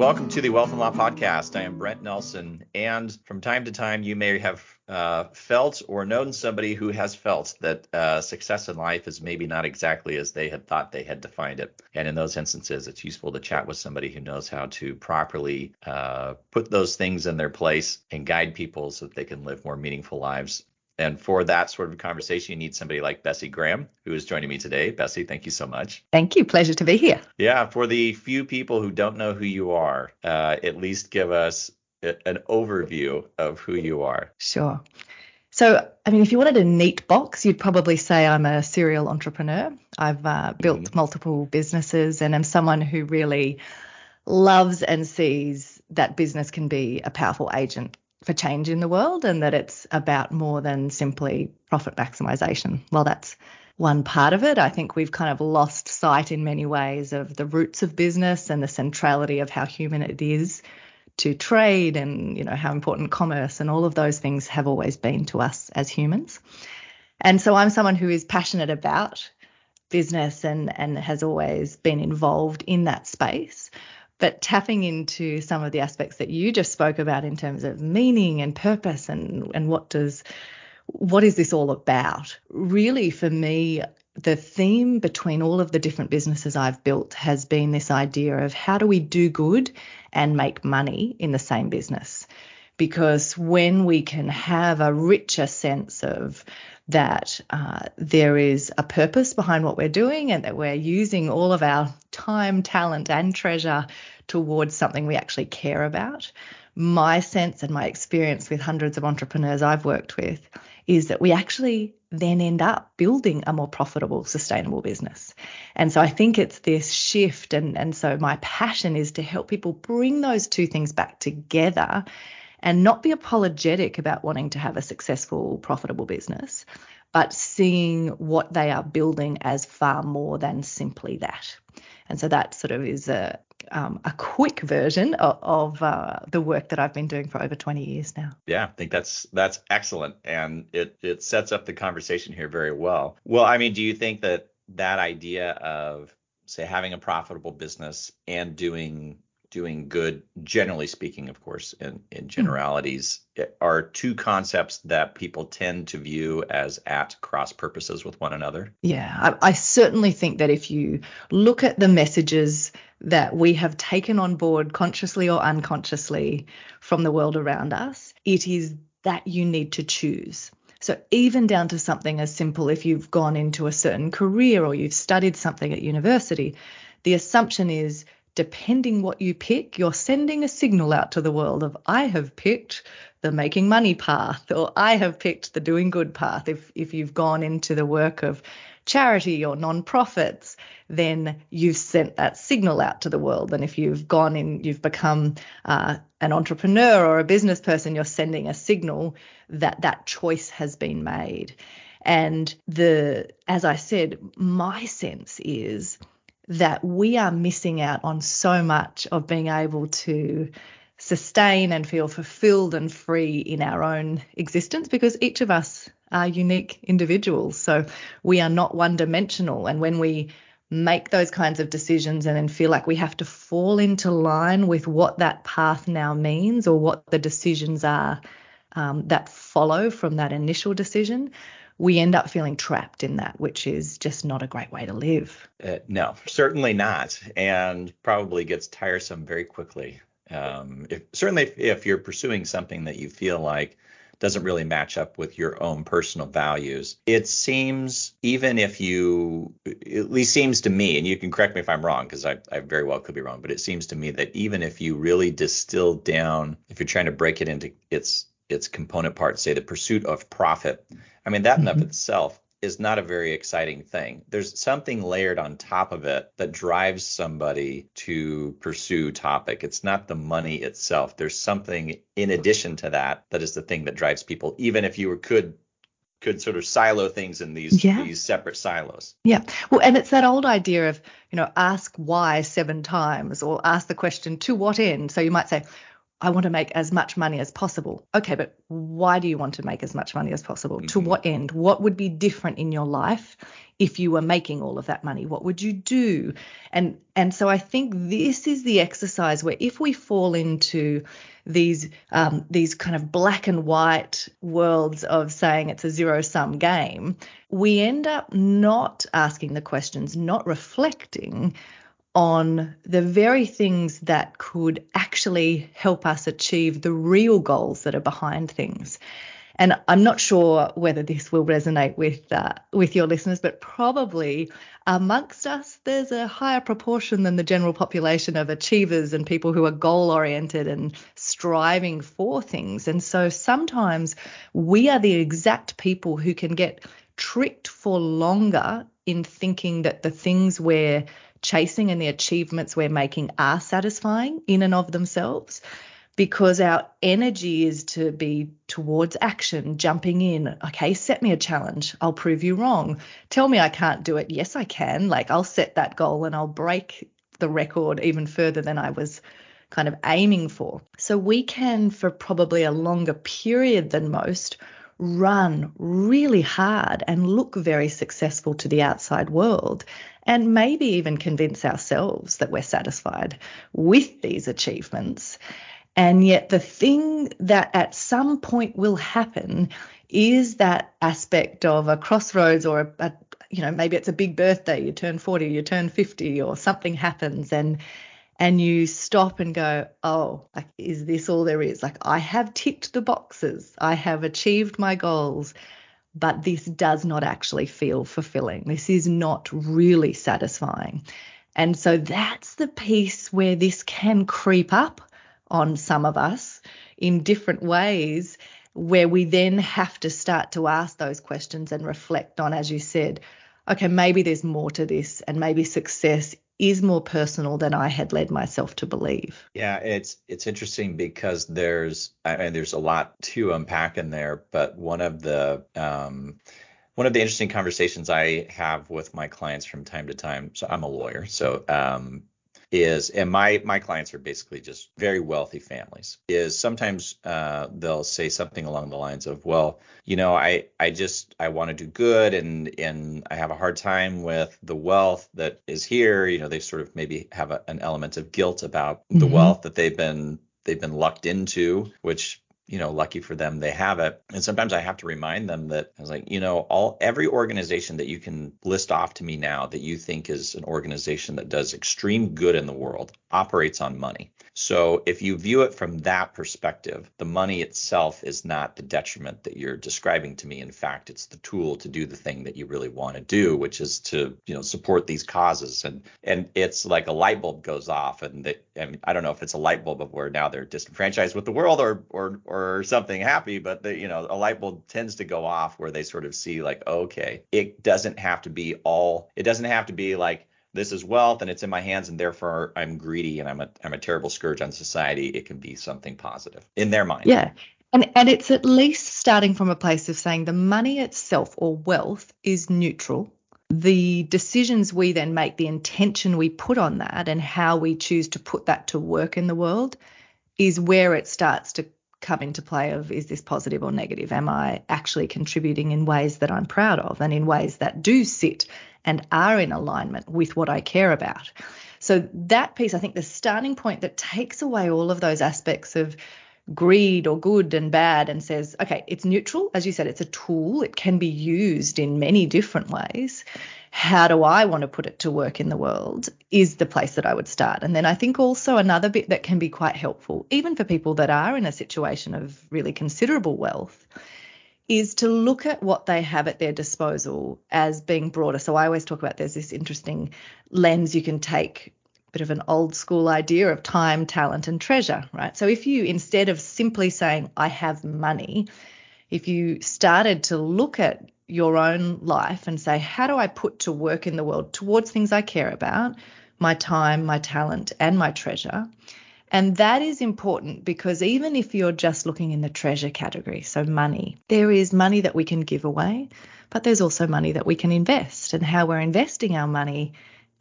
Welcome to the Wealth and Law Podcast. I am Brent Nelson, and from time to time, you may have uh, felt or known somebody who has felt that uh, success in life is maybe not exactly as they had thought they had defined it. And in those instances, it's useful to chat with somebody who knows how to properly uh, put those things in their place and guide people so that they can live more meaningful lives. And for that sort of conversation, you need somebody like Bessie Graham, who is joining me today. Bessie, thank you so much. Thank you. Pleasure to be here. Yeah. For the few people who don't know who you are, uh, at least give us an overview of who you are. Sure. So, I mean, if you wanted a neat box, you'd probably say I'm a serial entrepreneur. I've uh, built mm-hmm. multiple businesses and I'm someone who really loves and sees that business can be a powerful agent for change in the world and that it's about more than simply profit maximization. Well, that's one part of it. I think we've kind of lost sight in many ways of the roots of business and the centrality of how human it is to trade and you know how important commerce and all of those things have always been to us as humans. And so I'm someone who is passionate about business and and has always been involved in that space but tapping into some of the aspects that you just spoke about in terms of meaning and purpose and and what does what is this all about? Really for me the theme between all of the different businesses I've built has been this idea of how do we do good and make money in the same business? Because when we can have a richer sense of that uh, there is a purpose behind what we're doing and that we're using all of our time, talent, and treasure towards something we actually care about. My sense and my experience with hundreds of entrepreneurs I've worked with is that we actually then end up building a more profitable, sustainable business. And so I think it's this shift. And, and so my passion is to help people bring those two things back together and not be apologetic about wanting to have a successful, profitable business, but seeing what they are building as far more than simply that. And so that sort of is a, um, a quick version of, of uh, the work that I've been doing for over 20 years now. Yeah, I think that's that's excellent, and it it sets up the conversation here very well. Well, I mean, do you think that that idea of say having a profitable business and doing doing good, generally speaking, of course, in, in hmm. generalities, are two concepts that people tend to view as at cross purposes with one another. Yeah, I, I certainly think that if you look at the messages that we have taken on board consciously or unconsciously from the world around us, it is that you need to choose. So, even down to something as simple if you've gone into a certain career or you've studied something at university, the assumption is depending what you pick, you're sending a signal out to the world of I have picked the making money path or I have picked the doing good path. If if you've gone into the work of charity or non-profits, then you've sent that signal out to the world. And if you've gone in, you've become uh, an entrepreneur or a business person, you're sending a signal that that choice has been made. And the, as I said, my sense is that we are missing out on so much of being able to sustain and feel fulfilled and free in our own existence because each of us are unique individuals. So we are not one dimensional. And when we make those kinds of decisions and then feel like we have to fall into line with what that path now means or what the decisions are um, that follow from that initial decision, we end up feeling trapped in that, which is just not a great way to live. Uh, no, certainly not, and probably gets tiresome very quickly. Um, if, certainly, if, if, you're pursuing something that you feel like doesn't really match up with your own personal values, it seems, even if you, at least seems to me, and you can correct me if I'm wrong, because I, I very well could be wrong, but it seems to me that even if you really distill down, if you're trying to break it into its its component parts, say the pursuit of profit. I mean, that in mm-hmm. of itself is not a very exciting thing. There's something layered on top of it that drives somebody to pursue topic. It's not the money itself. There's something in addition to that that is the thing that drives people, even if you could could sort of silo things in these yeah. these separate silos. Yeah. Well, and it's that old idea of, you know, ask why seven times or ask the question to what end. So you might say, I want to make as much money as possible. Okay, but why do you want to make as much money as possible? Mm-hmm. To what end? What would be different in your life if you were making all of that money? What would you do? And and so I think this is the exercise where if we fall into these um, these kind of black and white worlds of saying it's a zero sum game, we end up not asking the questions, not reflecting on the very things that could actually help us achieve the real goals that are behind things. And I'm not sure whether this will resonate with uh, with your listeners, but probably amongst us, there's a higher proportion than the general population of achievers and people who are goal oriented and striving for things. And so sometimes we are the exact people who can get tricked for longer in thinking that the things we're chasing and the achievements we're making are satisfying in and of themselves because our energy is to be towards action, jumping in. Okay, set me a challenge. I'll prove you wrong. Tell me I can't do it. Yes, I can. Like, I'll set that goal and I'll break the record even further than I was kind of aiming for. So, we can, for probably a longer period than most, run really hard and look very successful to the outside world and maybe even convince ourselves that we're satisfied with these achievements. And yet, the thing that at some point will happen is that aspect of a crossroads or a, a you know maybe it's a big birthday you turn 40 you turn 50 or something happens and and you stop and go oh like is this all there is like i have ticked the boxes i have achieved my goals but this does not actually feel fulfilling. This is not really satisfying. And so that's the piece where this can creep up on some of us in different ways, where we then have to start to ask those questions and reflect on, as you said, okay, maybe there's more to this, and maybe success is more personal than I had led myself to believe. Yeah, it's it's interesting because there's I mean there's a lot to unpack in there, but one of the um, one of the interesting conversations I have with my clients from time to time. So I'm a lawyer, so um, is and my my clients are basically just very wealthy families is sometimes uh, they'll say something along the lines of well you know i i just i want to do good and and i have a hard time with the wealth that is here you know they sort of maybe have a, an element of guilt about the mm-hmm. wealth that they've been they've been lucked into which you know, lucky for them, they have it. And sometimes I have to remind them that I was like, you know, all every organization that you can list off to me now that you think is an organization that does extreme good in the world operates on money. So if you view it from that perspective, the money itself is not the detriment that you're describing to me. In fact, it's the tool to do the thing that you really want to do, which is to, you know, support these causes. And and it's like a light bulb goes off, and that I I don't know if it's a light bulb of where now they're disenfranchised with the world or or or something happy, but the, you know, a light bulb tends to go off where they sort of see like, okay, it doesn't have to be all. It doesn't have to be like this is wealth and it's in my hands and therefore I'm greedy and I'm a I'm a terrible scourge on society, it can be something positive in their mind. Yeah. And and it's at least starting from a place of saying the money itself or wealth is neutral. The decisions we then make, the intention we put on that and how we choose to put that to work in the world is where it starts to come into play of is this positive or negative? Am I actually contributing in ways that I'm proud of and in ways that do sit and are in alignment with what I care about? So that piece, I think the starting point that takes away all of those aspects of greed or good and bad and says, okay, it's neutral. As you said, it's a tool. It can be used in many different ways how do I want to put it to work in the world is the place that I would start. And then I think also another bit that can be quite helpful, even for people that are in a situation of really considerable wealth, is to look at what they have at their disposal as being broader. So I always talk about there's this interesting lens you can take bit of an old school idea of time, talent, and treasure, right? So if you, instead of simply saying, I have money, if you started to look at your own life and say, how do I put to work in the world towards things I care about, my time, my talent, and my treasure? And that is important because even if you're just looking in the treasure category, so money, there is money that we can give away, but there's also money that we can invest. And how we're investing our money,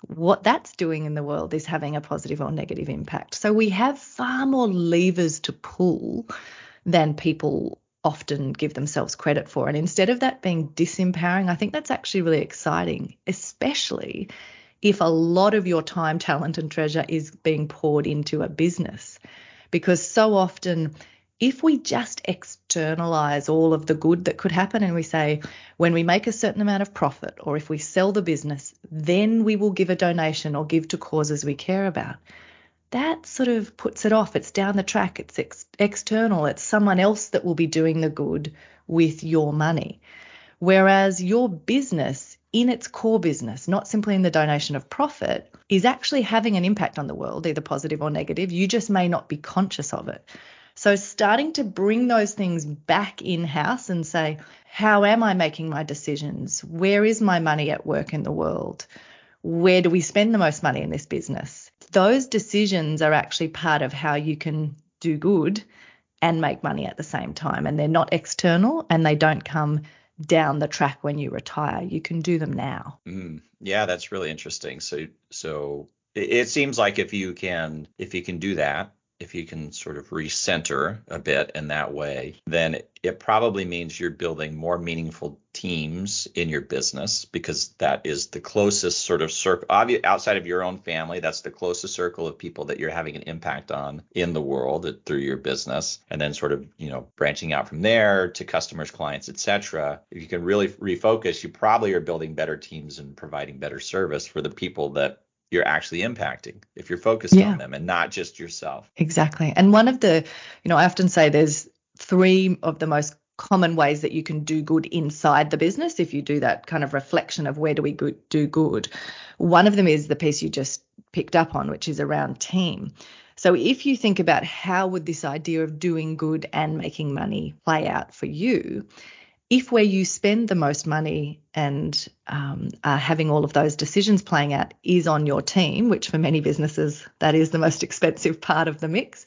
what that's doing in the world is having a positive or negative impact. So we have far more levers to pull than people often give themselves credit for. And instead of that being disempowering, I think that's actually really exciting, especially if a lot of your time, talent, and treasure is being poured into a business. Because so often, if we just externalize all of the good that could happen and we say, when we make a certain amount of profit, or if we sell the business, then we will give a donation or give to causes we care about that sort of puts it off. It's down the track, it's ex- external, it's someone else that will be doing the good with your money. Whereas your business, in its core business, not simply in the donation of profit, is actually having an impact on the world, either positive or negative. You just may not be conscious of it. So, starting to bring those things back in house and say, how am I making my decisions? Where is my money at work in the world? Where do we spend the most money in this business? Those decisions are actually part of how you can do good and make money at the same time. And they're not external and they don't come down the track when you retire. You can do them now. Mm, yeah, that's really interesting. So so it, it seems like if you can if you can do that, if you can sort of recenter a bit in that way, then it probably means you're building more meaningful teams in your business because that is the closest sort of circle outside of your own family. That's the closest circle of people that you're having an impact on in the world uh, through your business, and then sort of you know branching out from there to customers, clients, etc. If you can really refocus, you probably are building better teams and providing better service for the people that you're actually impacting if you're focused yeah. on them and not just yourself. Exactly. And one of the, you know, I often say there's three of the most common ways that you can do good inside the business if you do that kind of reflection of where do we do good. One of them is the piece you just picked up on, which is around team. So if you think about how would this idea of doing good and making money play out for you, if where you spend the most money and um, are having all of those decisions playing out is on your team, which for many businesses that is the most expensive part of the mix,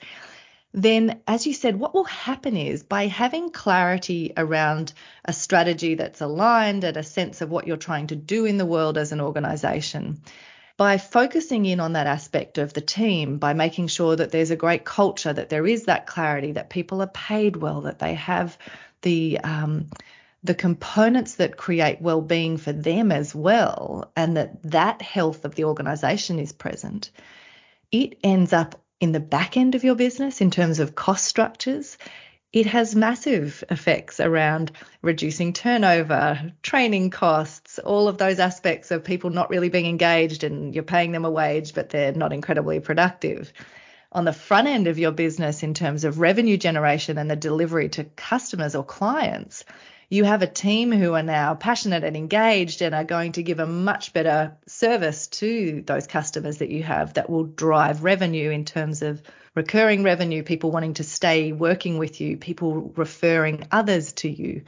then as you said, what will happen is by having clarity around a strategy that's aligned and a sense of what you're trying to do in the world as an organization, by focusing in on that aspect of the team, by making sure that there's a great culture, that there is that clarity, that people are paid well, that they have the um, the components that create well-being for them as well, and that that health of the organization is present, it ends up in the back end of your business in terms of cost structures. It has massive effects around reducing turnover, training costs, all of those aspects of people not really being engaged and you're paying them a wage, but they're not incredibly productive on the front end of your business in terms of revenue generation and the delivery to customers or clients, you have a team who are now passionate and engaged and are going to give a much better service to those customers that you have that will drive revenue in terms of recurring revenue, people wanting to stay working with you, people referring others to you.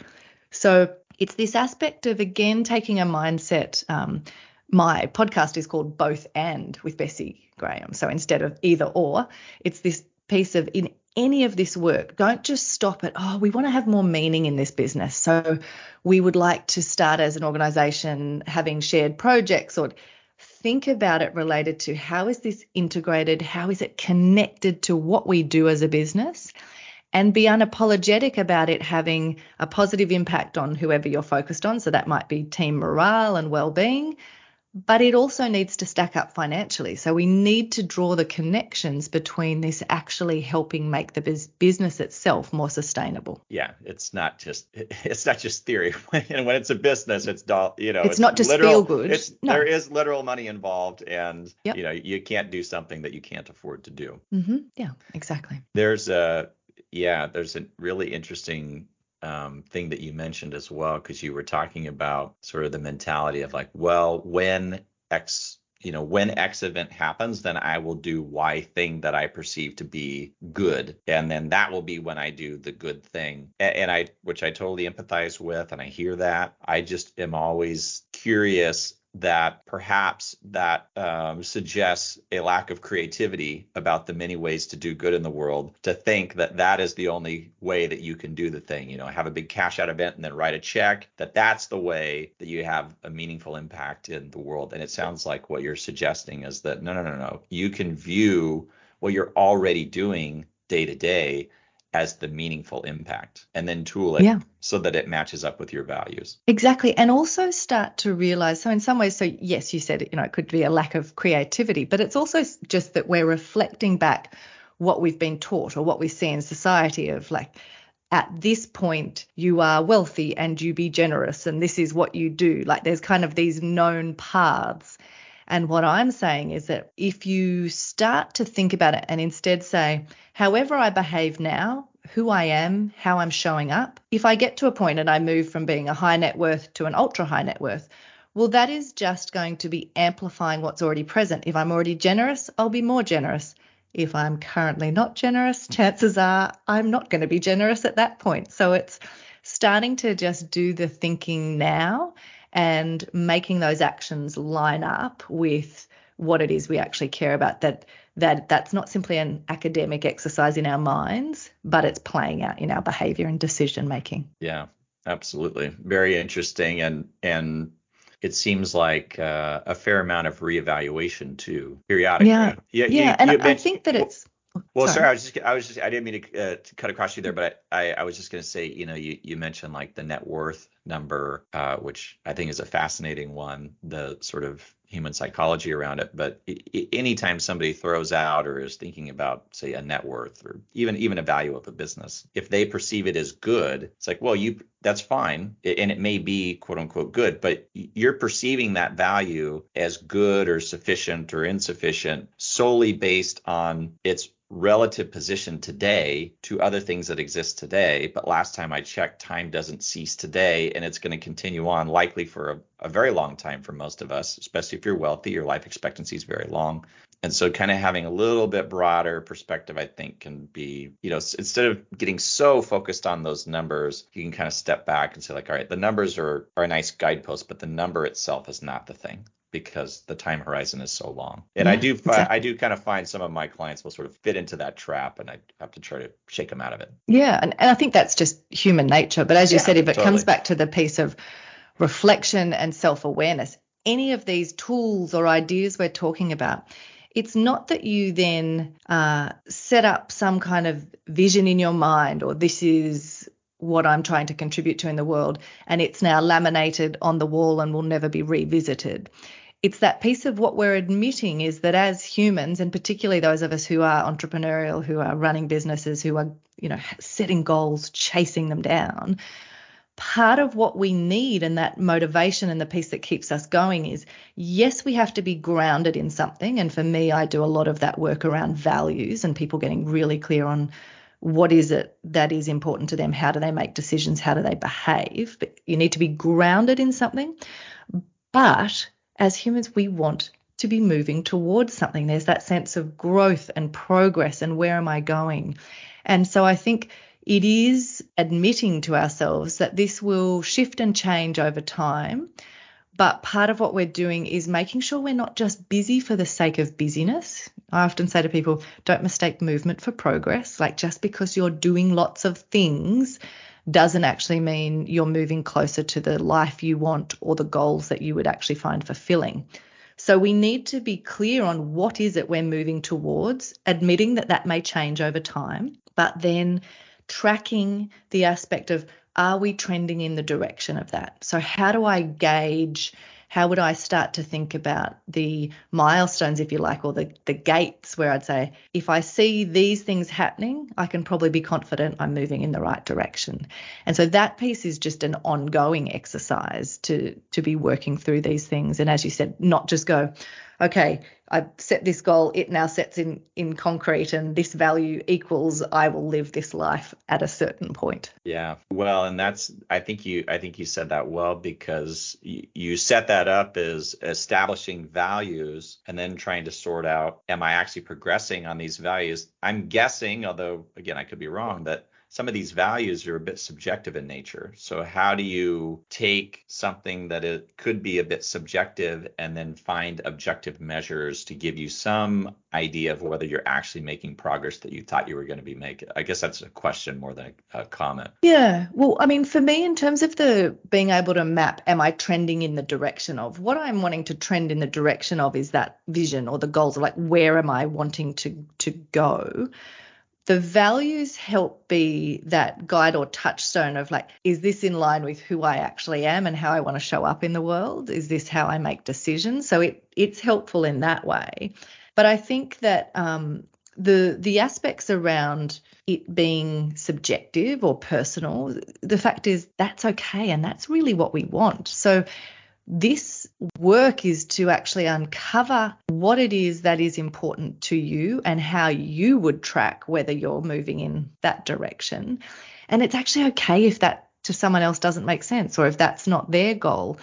So it's this aspect of again taking a mindset. Um, my podcast is called Both and with Bessie Graham. So instead of either or, it's this piece of in any of this work, don't just stop at, oh, we want to have more meaning in this business. So we would like to start as an organization having shared projects or think about it related to how is this integrated? How is it connected to what we do as a business? And be unapologetic about it having a positive impact on whoever you're focused on. So that might be team morale and well-being, but it also needs to stack up financially. So we need to draw the connections between this actually helping make the business itself more sustainable. Yeah, it's not just it's not just theory. and when it's a business, it's you know it's, it's not just literal, feel good. It's, no. There is literal money involved, and yep. you know you can't do something that you can't afford to do. Mm-hmm. Yeah, exactly. There's a yeah, there's a really interesting um, thing that you mentioned as well, because you were talking about sort of the mentality of like, well, when X you know, when X event happens, then I will do Y thing that I perceive to be good. And then that will be when I do the good thing. And I, which I totally empathize with, and I hear that. I just am always curious that perhaps that um, suggests a lack of creativity about the many ways to do good in the world to think that that is the only way that you can do the thing you know have a big cash out event and then write a check that that's the way that you have a meaningful impact in the world. And it sounds like what you're suggesting is that no no no no. You can view what you're already doing day to day as the meaningful impact and then tool it yeah. so that it matches up with your values. Exactly. And also start to realize so in some ways so yes you said you know it could be a lack of creativity but it's also just that we're reflecting back what we've been taught or what we see in society of like at this point you are wealthy and you be generous and this is what you do like there's kind of these known paths and what I'm saying is that if you start to think about it and instead say, however I behave now, who I am, how I'm showing up, if I get to a point and I move from being a high net worth to an ultra high net worth, well, that is just going to be amplifying what's already present. If I'm already generous, I'll be more generous. If I'm currently not generous, chances are I'm not going to be generous at that point. So it's starting to just do the thinking now and making those actions line up with what it is we actually care about that that that's not simply an academic exercise in our minds but it's playing out in our behavior and decision making. Yeah absolutely. Very interesting and and it seems like uh, a fair amount of reevaluation too periodically. Yeah. Yeah, yeah. You, and you i think that it's well, sorry. sorry, I was just, I was just, I didn't mean to, uh, to cut across you there, but I, I, I was just going to say, you know, you, you mentioned like the net worth number, uh, which I think is a fascinating one, the sort of human psychology around it. But I- anytime somebody throws out or is thinking about, say, a net worth or even even a value of a business, if they perceive it as good, it's like, well, you that's fine, and it may be quote unquote good, but you're perceiving that value as good or sufficient or insufficient solely based on its relative position today to other things that exist today. But last time I checked, time doesn't cease today, and it's going to continue on likely for a, a, very long time for most of us, especially if you're wealthy. Your life expectancy is very long. And so, kind of having a little bit broader perspective, I think, can be, you know, instead of getting so focused on those numbers, you can kind of step back and say, like, all right, the numbers are, are a nice guidepost, but the number itself is not the thing because the time horizon is so long. And yeah, I do exactly. I do kind of find some of my clients will sort of fit into that trap and I have to try to shake them out of it. Yeah, and, and I think that's just human nature. But as you yeah, said, if it totally. comes back to the piece of reflection and self-awareness, any of these tools or ideas we're talking about, it's not that you then uh, set up some kind of vision in your mind or this is what I'm trying to contribute to in the world and it's now laminated on the wall and will never be revisited it's that piece of what we're admitting is that as humans and particularly those of us who are entrepreneurial who are running businesses who are you know setting goals chasing them down part of what we need and that motivation and the piece that keeps us going is yes we have to be grounded in something. And for me I do a lot of that work around values and people getting really clear on what is it that is important to them? How do they make decisions? How do they behave? But you need to be grounded in something. But as humans, we want to be moving towards something. There's that sense of growth and progress and where am I going? And so I think it is admitting to ourselves that this will shift and change over time. But part of what we're doing is making sure we're not just busy for the sake of busyness. I often say to people, don't mistake movement for progress. Like just because you're doing lots of things doesn't actually mean you're moving closer to the life you want or the goals that you would actually find fulfilling. So we need to be clear on what is it we're moving towards, admitting that that may change over time, but then tracking the aspect of are we trending in the direction of that? So how do I gauge how would I start to think about the milestones, if you like, or the, the gates where I'd say, if I see these things happening, I can probably be confident I'm moving in the right direction. And so that piece is just an ongoing exercise to to be working through these things. And as you said, not just go, okay, I set this goal, it now sets in in concrete, and this value equals I will live this life at a certain point. Yeah, well, and that's I think you I think you said that well because you, set that up as establishing values and then trying to sort out am I actually progressing on these values? I'm guessing, although again I could be wrong, that some of these values are a bit subjective in nature. So how do you take something that it could be a bit subjective and then find objective measures to give you some idea of whether you're actually making progress that you thought you were going to be making? I guess that's a question more than a, a comment. Yeah. Well, I mean, for me, in terms of the being able to map, am I trending in the direction of what I'm wanting to trend in the direction of is that vision or the goals of like where am I wanting to to go? The values help be that guide or touchstone of like, is this in line with who I actually am and how I want to show up in the world? Is this how I make decisions? So it it's helpful in that way. But I think that um, the the aspects around it being subjective or personal, the fact is that's okay and that's really what we want. So this work is to actually uncover what it is that is important to you and how you would track whether you're moving in that direction. And it's actually okay if that to someone else doesn't make sense or if that's not their goal.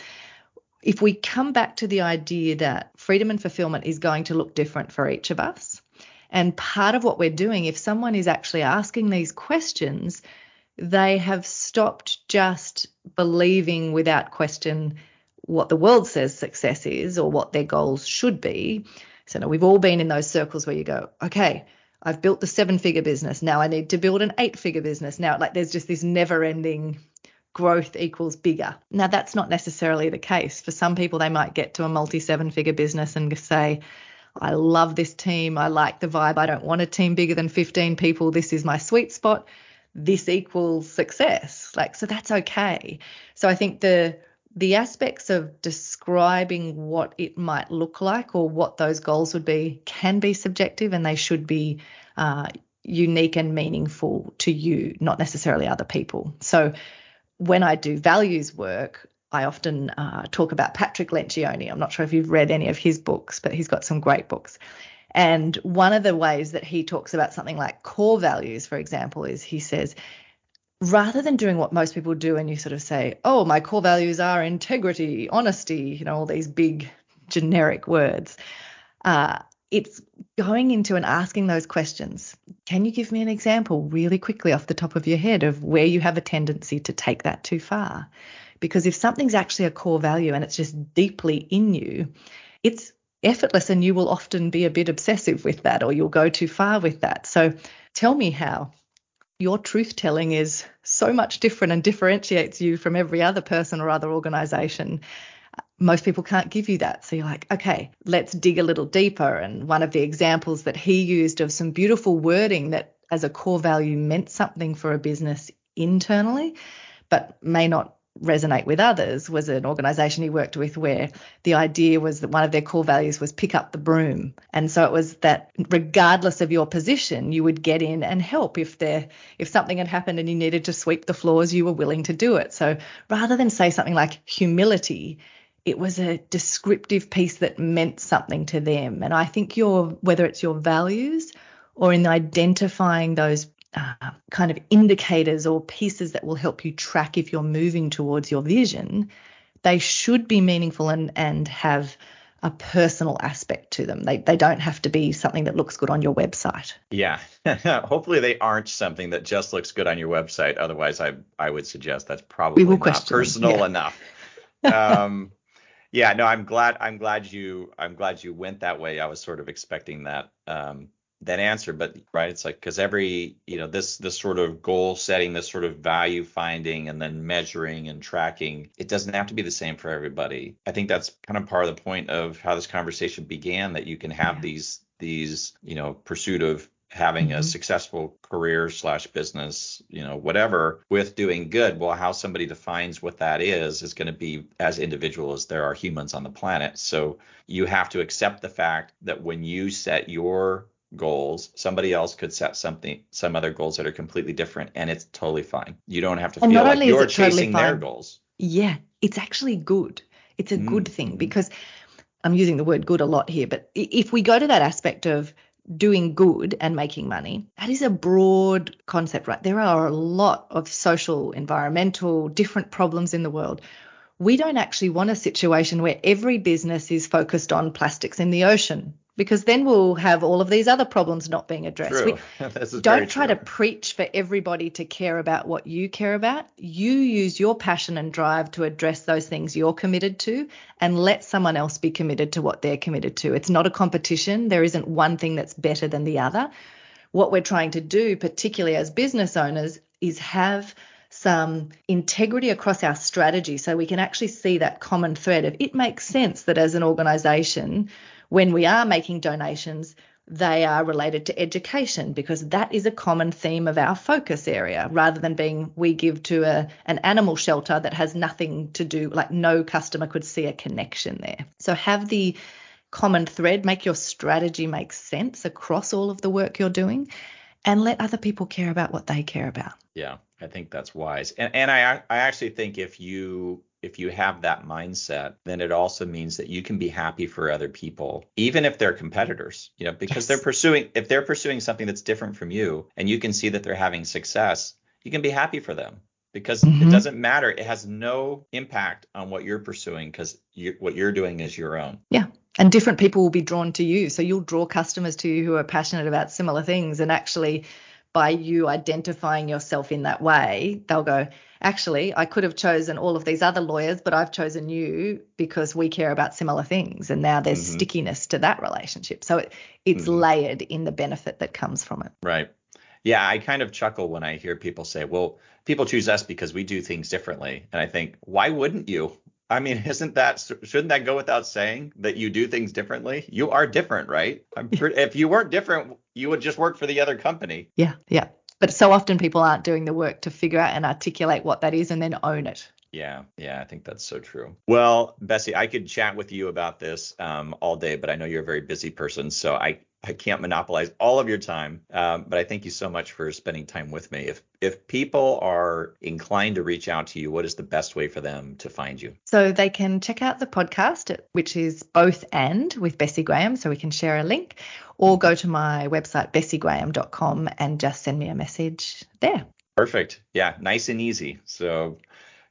If we come back to the idea that freedom and fulfillment is going to look different for each of us, and part of what we're doing, if someone is actually asking these questions, they have stopped just believing without question what the world says success is or what their goals should be. So now we've all been in those circles where you go, okay, I've built the seven figure business. Now I need to build an eight figure business. Now, like there's just this never ending growth equals bigger. Now, that's not necessarily the case. For some people, they might get to a multi seven figure business and say, I love this team. I like the vibe. I don't want a team bigger than 15 people. This is my sweet spot. This equals success. Like, so that's okay. So I think the the aspects of describing what it might look like or what those goals would be can be subjective and they should be uh, unique and meaningful to you, not necessarily other people. So when I do values work, I often uh, talk about Patrick Lencioni. I'm not sure if you've read any of his books, but he's got some great books. And one of the ways that he talks about something like core values, for example, is he says rather than doing what most people do and you sort of say, oh, my core values are integrity, honesty, you know, all these big generic words, uh, it's going into and asking those questions. Can you give me an example really quickly off the top of your head of where you have a tendency to take that too far? Because if something's actually a core value and it's just deeply in you, it's effortless and you will often be a bit obsessive with that or you'll go too far with that. So tell me how your truth telling is so much different and differentiates you from every other person or other organization. Most people can't give you that. So you're like, okay, let's dig a little deeper. And one of the examples that he used of some beautiful wording that as a core value meant something for a business internally, but may not resonate with others was an organization he worked with where the idea was that one of their core values was pick up the broom. And so it was that regardless of your position, you would get in and help if there if something had happened and you needed to sweep the floors, you were willing to do it. So rather than say something like humility, it was a descriptive piece that meant something to them. And I think your whether it's your values or in identifying those uh, kind of indicators or pieces that will help you track if you're moving towards your vision, they should be meaningful and, and have a personal aspect to them. They they don't have to be something that looks good on your website. Yeah. Hopefully they aren't something that just looks good on your website. Otherwise I I would suggest that's probably not personal yeah. enough. Um yeah, no, I'm glad I'm glad you I'm glad you went that way. I was sort of expecting that. Um that answer but right it's like because every you know this this sort of goal setting this sort of value finding and then measuring and tracking it doesn't have to be the same for everybody i think that's kind of part of the point of how this conversation began that you can have yeah. these these you know pursuit of having mm-hmm. a successful career slash business you know whatever with doing good well how somebody defines what that is is going to be as individual as there are humans on the planet so you have to accept the fact that when you set your goals somebody else could set something some other goals that are completely different and it's totally fine you don't have to and feel like you're chasing totally their goals yeah it's actually good it's a mm. good thing because I'm using the word good a lot here, but if we go to that aspect of doing good and making money, that is a broad concept, right? There are a lot of social, environmental, different problems in the world. We don't actually want a situation where every business is focused on plastics in the ocean because then we'll have all of these other problems not being addressed. True. We, don't try true. to preach for everybody to care about what you care about. You use your passion and drive to address those things you're committed to and let someone else be committed to what they're committed to. It's not a competition. There isn't one thing that's better than the other. What we're trying to do, particularly as business owners, is have some integrity across our strategy so we can actually see that common thread of it makes sense that as an organization when we are making donations, they are related to education because that is a common theme of our focus area. Rather than being we give to a, an animal shelter that has nothing to do like no customer could see a connection there. So have the common thread make your strategy make sense across all of the work you're doing and let other people care about what they care about. Yeah i think that's wise and, and i i actually think if you if you have that mindset, then it also means that you can be happy for other people, even if they're competitors, you know, because yes. they're pursuing, if they're pursuing something that's different from you and you can see that they're having success, you can be happy for them because mm-hmm. it doesn't matter. It has no impact on what you're pursuing because you, what you're doing is your own. Yeah. And different people will be drawn to you. So you'll draw customers to you who are passionate about similar things. And actually, by you identifying yourself in that way, they'll go, actually, I could have chosen all of these other lawyers, but I've chosen you because we care about similar things. And now there's mm-hmm. stickiness to that relationship. So it, it's mm-hmm. layered in the benefit that comes from it. Right. Yeah, I kind of chuckle when I hear people say, well, people choose us because we do things differently. And I think, why wouldn't you? I mean, isn't that shouldn't that go without saying that you do things differently? You are different, right? Pretty, if you weren't different, you would just work for the other company. Yeah, yeah. But so often people aren't doing the work to figure out and articulate what that is and then own it. Yeah, yeah, I think that's so true. Well, Bessie, I could chat with you about this um, all day, but I know you're a very busy person, so I I can't monopolize all of your time, um, but I thank you so much for spending time with me. If if people are inclined to reach out to you, what is the best way for them to find you? So they can check out the podcast, which is both and with Bessie Graham, so we can share a link, or go to my website bessiegraham.com and just send me a message there. Perfect. Yeah, nice and easy. So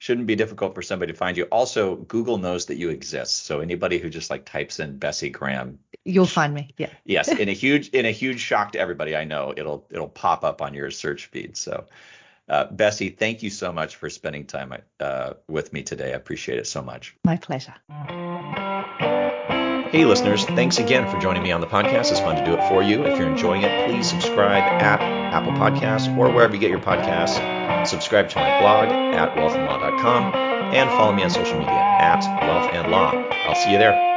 shouldn't be difficult for somebody to find you. Also, Google knows that you exist. So anybody who just like types in Bessie Graham, you'll find me. Yeah. yes, in a huge in a huge shock to everybody I know, it'll it'll pop up on your search feed. So uh, Bessie, thank you so much for spending time uh, with me today. I appreciate it so much. My pleasure. Hey, listeners, thanks again for joining me on the podcast. It's fun to do it for you. If you're enjoying it, please subscribe at Apple Podcasts or wherever you get your podcasts. Subscribe to my blog at wealthandlaw.com and follow me on social media at wealth and law. I'll see you there.